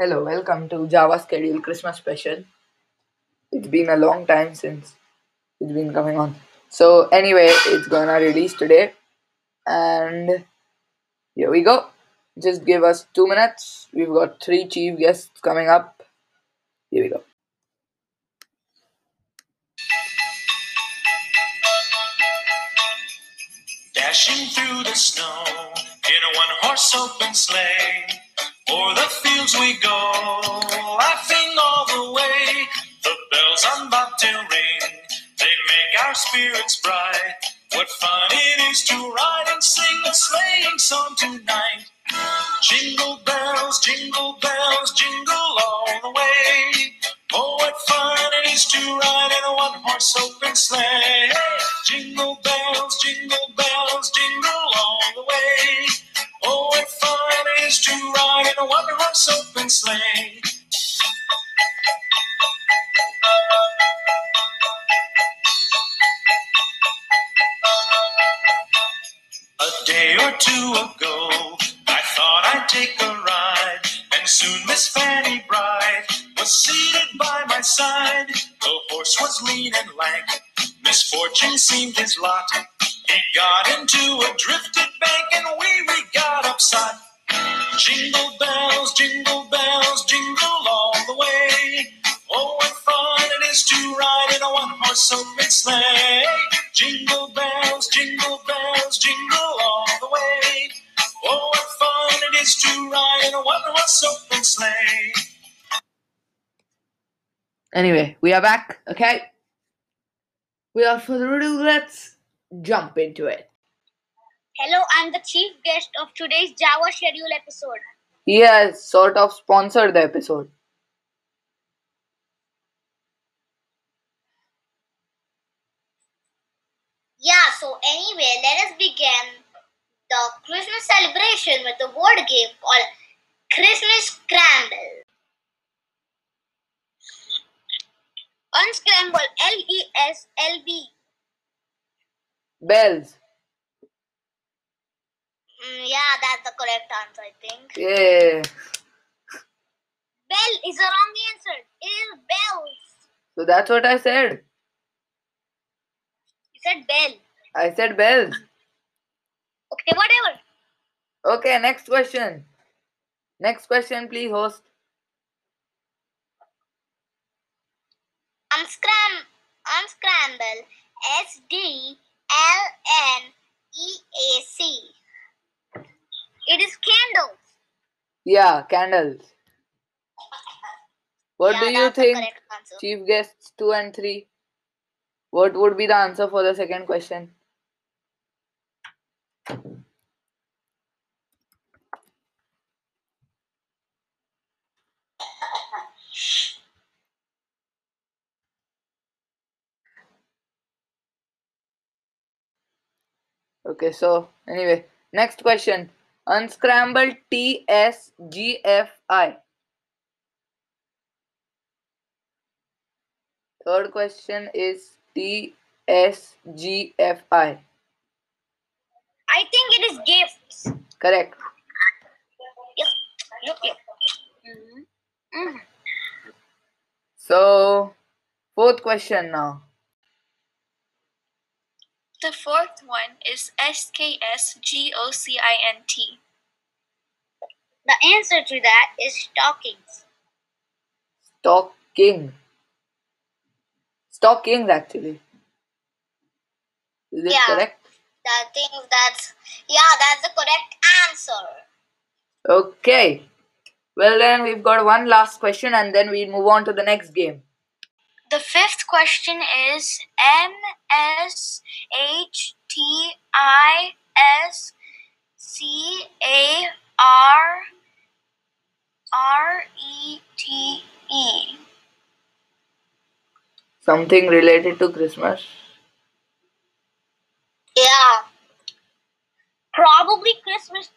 Hello, welcome to Java Schedule Christmas Special. It's been a long time since it's been coming on. So, anyway, it's gonna release today, and here we go. Just give us two minutes. We've got three chief guests coming up. Here we go. Dashing through the snow in a one horse open sleigh. O'er the fields we go, laughing all the way. The bells on bobtail ring, they make our spirits bright. What fun it is to ride and sing a sleighing song tonight. Jingle bells, jingle bells, jingle all the way. Oh, what fun it is to ride in a one horse open sleigh. Jingle bells, jingle bells, jingle to ride in a one horse open sleigh. A day or two ago, I thought I'd take a ride, and soon Miss Fanny Bright was seated by my side. The horse was lean and lank, misfortune seemed his lot. He got into a drifted bank, and we we got upside. Jingle bells, jingle bells, jingle all the way. Oh, what fun it is to ride in a one-horse open sleigh. Jingle bells, jingle bells, jingle all the way. Oh, what fun it is to ride in a one-horse open sleigh. Anyway, we are back, okay? Without further ado, let's jump into it. Hello, I'm the chief guest of today's Java schedule episode. He has sort of sponsored the episode. Yeah, so anyway, let us begin the Christmas celebration with a word game called Christmas Scramble. Unscramble L E S L B. Bells. Mm, yeah, that's the correct answer, I think. Yeah. Bell is the wrong answer. It is bells. So that's what I said. You said bell. I said bells. Okay, whatever. Okay, next question. Next question, please, host. Unscram unscramble S D L N E A C. It is candles. Yeah, candles. What Yeah, do you think, chief guests two and three? What would be the answer for the second question? Okay, so anyway, next question. Unscramble T S G F I. Third question is T S G F I. I think it is gifts. Correct. Yes. Look here. Mm-hmm. Mhm. So, fourth question now. The fourth one is S-K-S-G-O-C-I-N-T. The answer to that is stockings. Stocking. Stockings, actually. Is it Yeah. correct? I think that's yeah, that's the correct answer. Okay. Well, then we've got one last question and then we'll move on to the next game. The fifth question is M S H T I S C A R R E T E. Something related to Christmas. Yeah. Probably Christmas.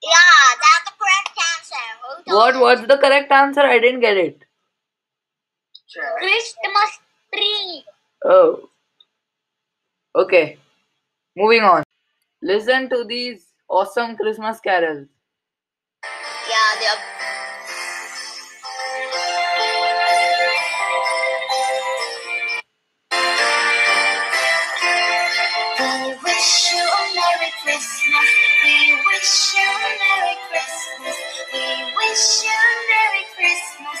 Yeah, that's the correct answer. What was the correct answer? I didn't get it. Christmas tree. Oh. Okay. Moving on. Listen to these awesome Christmas carols. Yeah, Yeah, they are. We wish you a Merry Christmas. We wish you a Merry Christmas. We wish you a Merry Christmas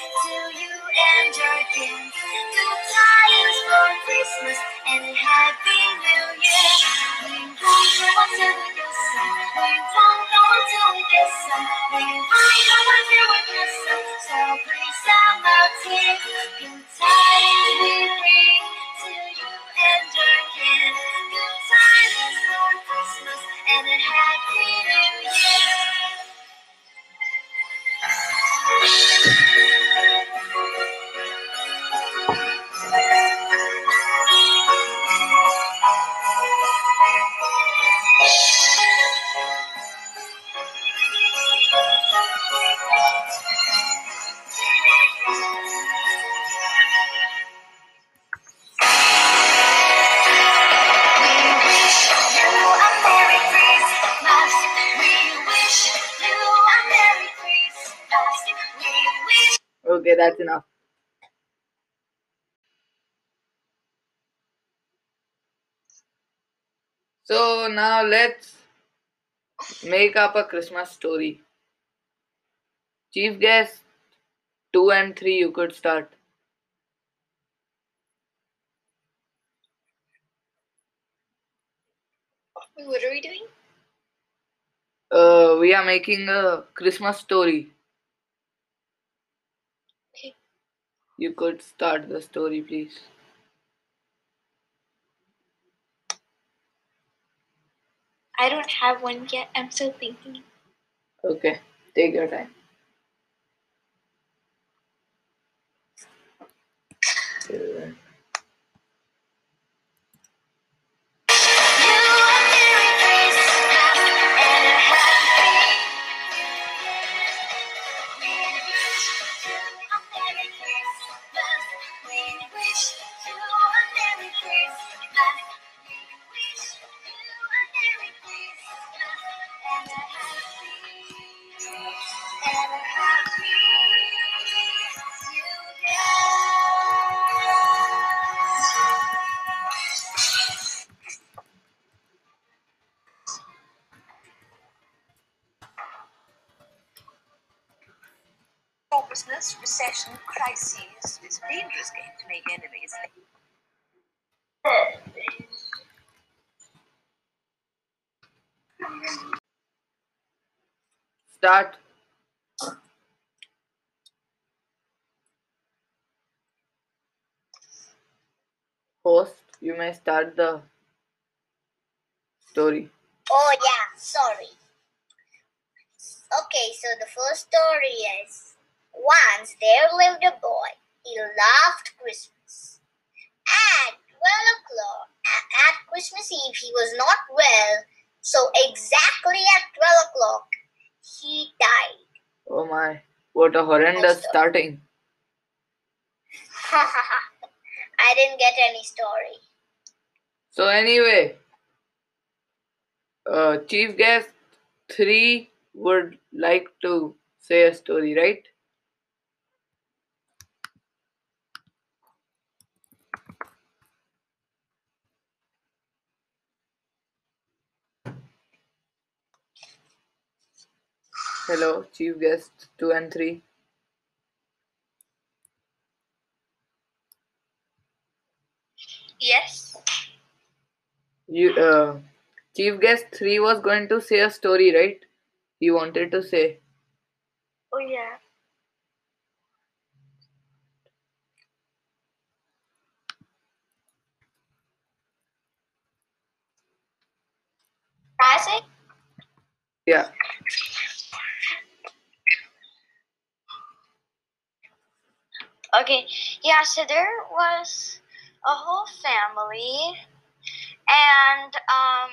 to you and your kin. Good for Christmas and Happy New Year. We won't go until we get some. We won't go until we get some. We won't go until we get some. So please sound out here. Good we bring to you and your kin. That's enough. So now let's make up a Christmas story. Chief guest 2 and 3, you could start. What are we doing? Uh, we are making a Christmas story. Okay. You could start the story, please. I don't have one yet. I'm still thinking. Okay, take your time. Hopelessness, recession, crises. It's a dangerous game to make enemies. Start. Host, you may start the story. Oh yeah, sorry. Okay, so the first story is once there lived a boy. He loved Christmas. At 12 o'clock, at Christmas Eve, he was not well. So exactly at 12 o'clock, he died. Oh my, what a horrendous starting. I didn't get any story. So anyway, uh, chief guest three would like to say a story, right? Hello, chief guest two and three. Yes. You, uh, chief guest three was going to say a story, right? he wanted to say. Oh yeah. Isaac? Yeah. Okay, yeah, so there was a whole family, and um,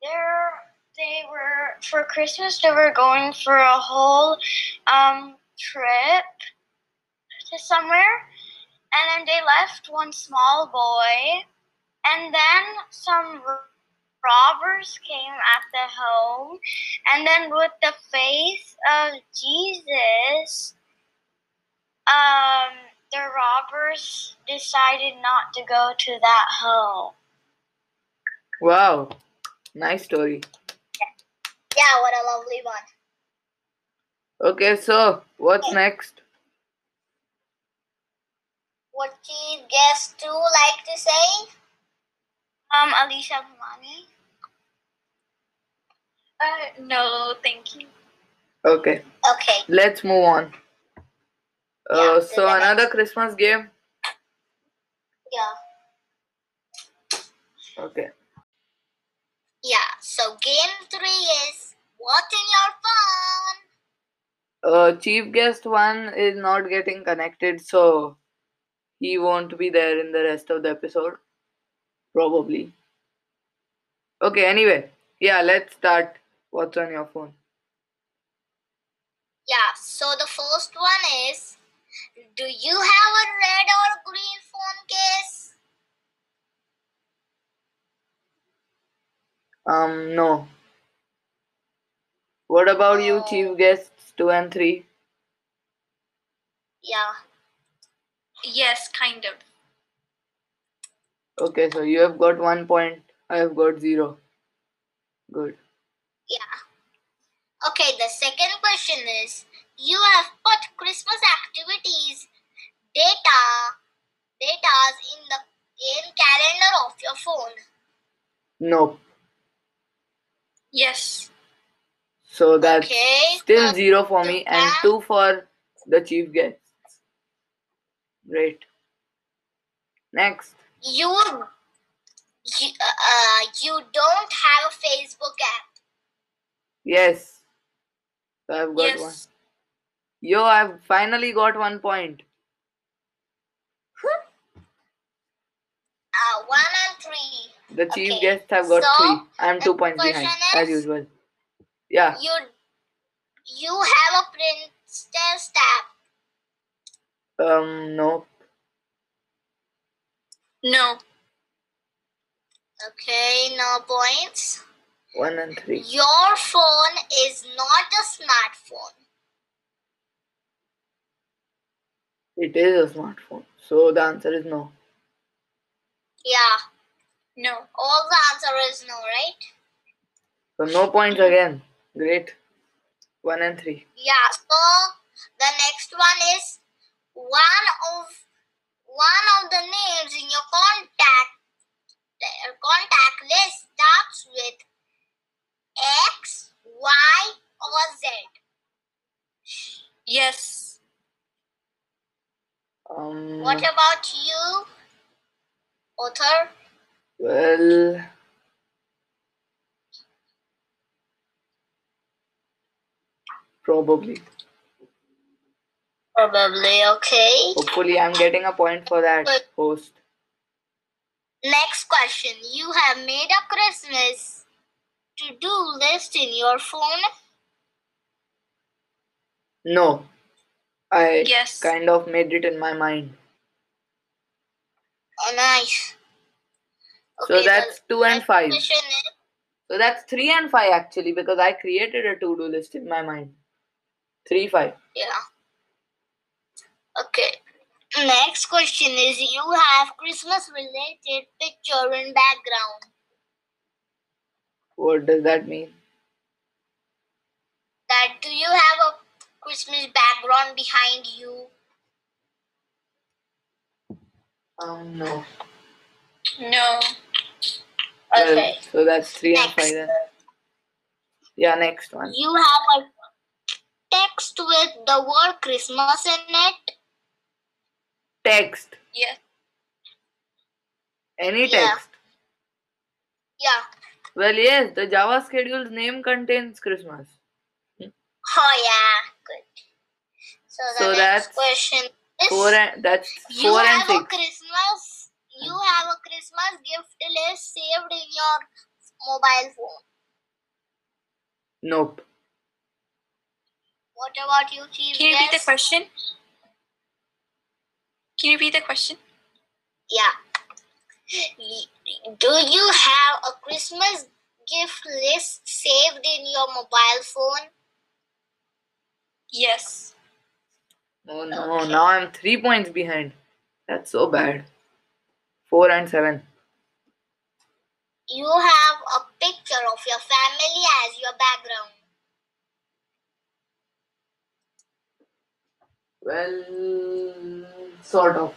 there they were for Christmas. They were going for a whole um trip to somewhere, and then they left one small boy, and then some robbers came at the home, and then with the face of Jesus um, the robbers decided not to go to that home. Wow. Nice story. Yeah, what a lovely one. Okay, so what's next? What do guests do like to say? Um, Alicia Bhamani. Uh, no, thank you. Okay, Okay. let's move on. Uh, Yeah, so another Christmas game. Yeah. Okay. Yeah. So game three is what's in your phone? Uh, chief guest one is not getting connected, so he won't be there in the rest of the episode. Probably. Okay, anyway. Yeah, let's start. What's on your phone? Yeah. So the first one is, do you have a red or green phone case? Um, no. What about you, Oh. chief guests two and three? Yeah. Yes, kind of. Okay, so you have got one point. I have got zero. Good. Yeah. Okay, the second question is you have put Christmas activities data datas in the in calendar of your phone. Nope. Yes. So that's Okay. still so zero for me and two for the chief guests. Great. Next. you you, uh, you don't have a Facebook app. Yes. So I've got yes. one. Yo, I've finally got one point. Uh, one and three. The chief Okay, guests have got so three. I'm two points behind, as usual. Yeah. You you have a princess app. Um, no. No. Okay, no points. One and three. Your phone is not a smartphone. It is a smartphone. So the answer is no. Yeah, No. all the answer is no, right? So no points again. Great. One and three. Yeah, so the next one is one of one of the names in your contact uh, contact list starts with X, Y, or Z. Yes. Um, What about you, author? well, probably. Probably okay. Hopefully, I'm getting a point for that But- host. Next question. You have made a Christmas to do list in your phone? No, I Yes. kind of made it in my mind. Oh, nice. So the that's two and five. is- So that's three and five actually because I created a to-do list in my mind. Three five. Yeah. Okay. Next question is you have Christmas related picture in background. What does that mean? That do you have a Christmas background behind you? Um, no. No. Well, Okay. so that's three and five then. Yeah, next one. You have a text with the word Christmas in it. Text. Yes. Any Yeah. text. Yeah. Well, yes, the Java schedule's name contains Christmas. Oh yeah. Good. So the So next that's question is Four and that's you four and have a. Christmas you have a Christmas gift list saved in your mobile phone. Nope. What about you, Chief? Can you repeat the question? Can you repeat the question? Yeah. Do you have a Christmas gift list saved in your mobile phone? Yes. Oh no, now I'm three points behind. That's so bad. Four and seven. You have a picture of your family as your background. Well, sort of.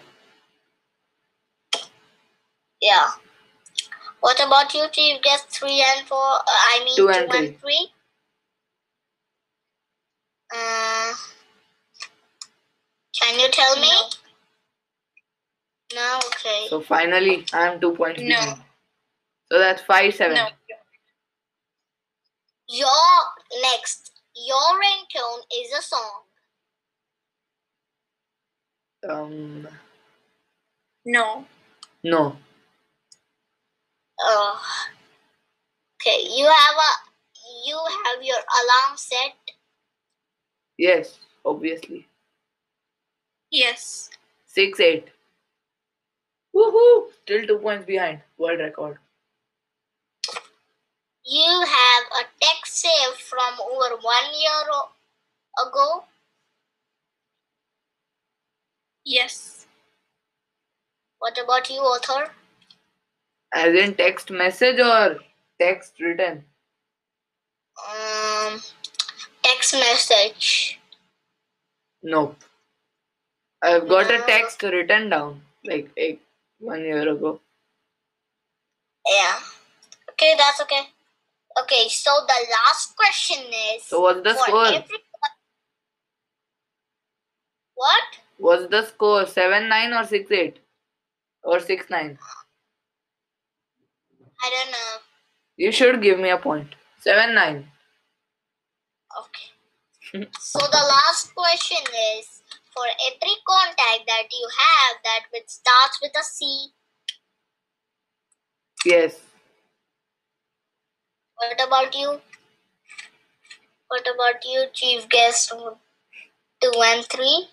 Yeah. What about you, Chief? Guess three and four. Uh, I mean, Two two, and and three. Uh, can you tell me? No. No. Okay. So finally, I'm two points No. behind. So that's five seven. No. Your next. Your ringtone is a song. Um, No. no. Uh, okay. You have a. You have your alarm set. Yes, obviously. Yes. Six eight. Woohoo! Still two points behind. World record. You have a text saved from over one year ago. Yes. What about you, author? As in text message or text written? Um, text message. Nope. I've got a uh, text written down like eight, one year ago. Yeah. Okay, that's okay. Okay, so the last question is. So what's the score? every- What? What's the score? Seven nine or six eight? Or six nine? I don't know. You should give me a point. Seven nine. Okay. so the last question is for every contact that you have that which starts with a C. Yes. What about you? What about you, chief guest two and three?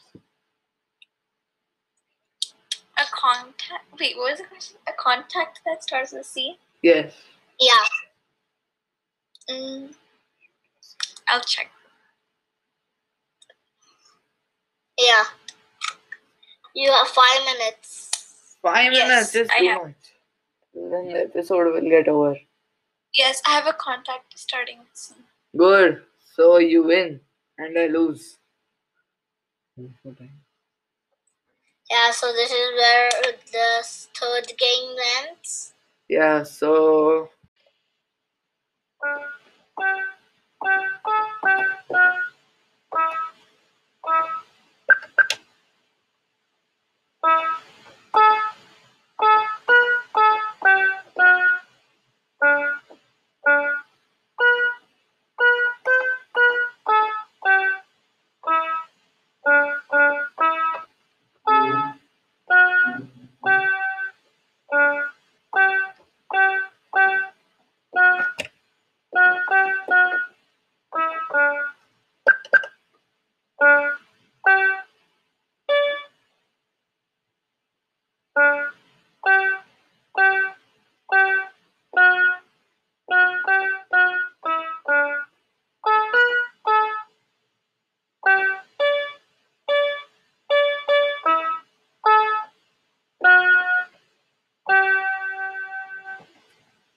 A contact. Wait, what was the question? A contact that starts with C? Yes. Yeah. Mm, I'll check. Yeah. You have five minutes. Five Yes, minutes just I too have. much. Then the episode will get over. Yes, I have a contact starting with C. Good. So you win and I lose. Yeah, so this is where the third game ends. Yeah, so Bye.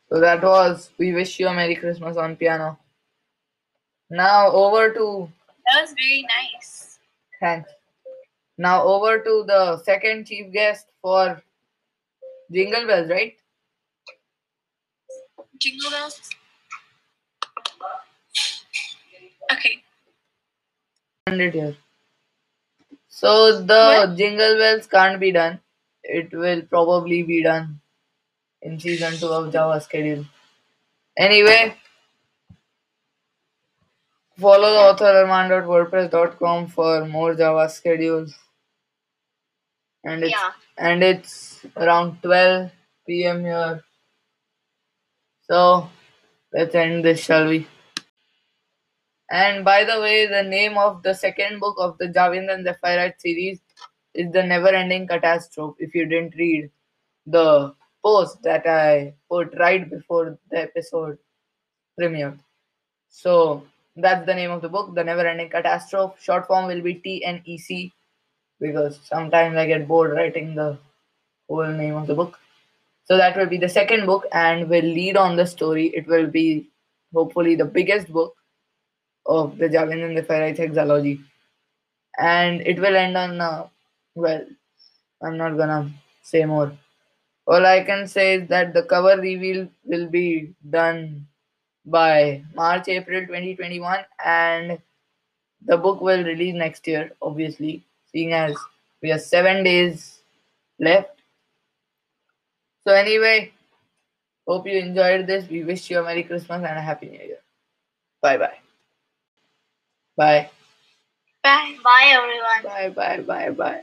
So that was We Wish You a Merry Christmas on piano. Now over to. That was very nice. Thanks. Now over to the second chief guest for Jingle Bells, right? Jingle Bells? Okay. Here. So the what? Jingle Bells can't be done. It will probably be done in season two of Java schedule. Anyway, follow the author arman.wordpress.com for more Java schedules. And it's Yeah. and it's around 12 p.m. here. So let's end this, shall we? And by the way, the name of the second book of the Javind and the Zephyrite series is The Never Ending Catastrophe. If you didn't read the post that I put right before the episode premiered. So that's the name of the book, The Never Ending Catastrophe. Short form will be TNEC because sometimes I get bored writing the whole name of the book. So that will be the second book and will lead on the story. It will be hopefully the biggest book of the Javan and the Ferrite hexalogy. And it will end on, uh, well, I'm not gonna say more. All I can say is that the cover reveal will be done by March, April 2021, and the book will release next year, obviously, seeing as we have seven days left. So, anyway, hope you enjoyed this. We wish you a Merry Christmas and a Happy New Year. Bye bye. Bye. Bye. Bye, everyone. Bye bye bye bye.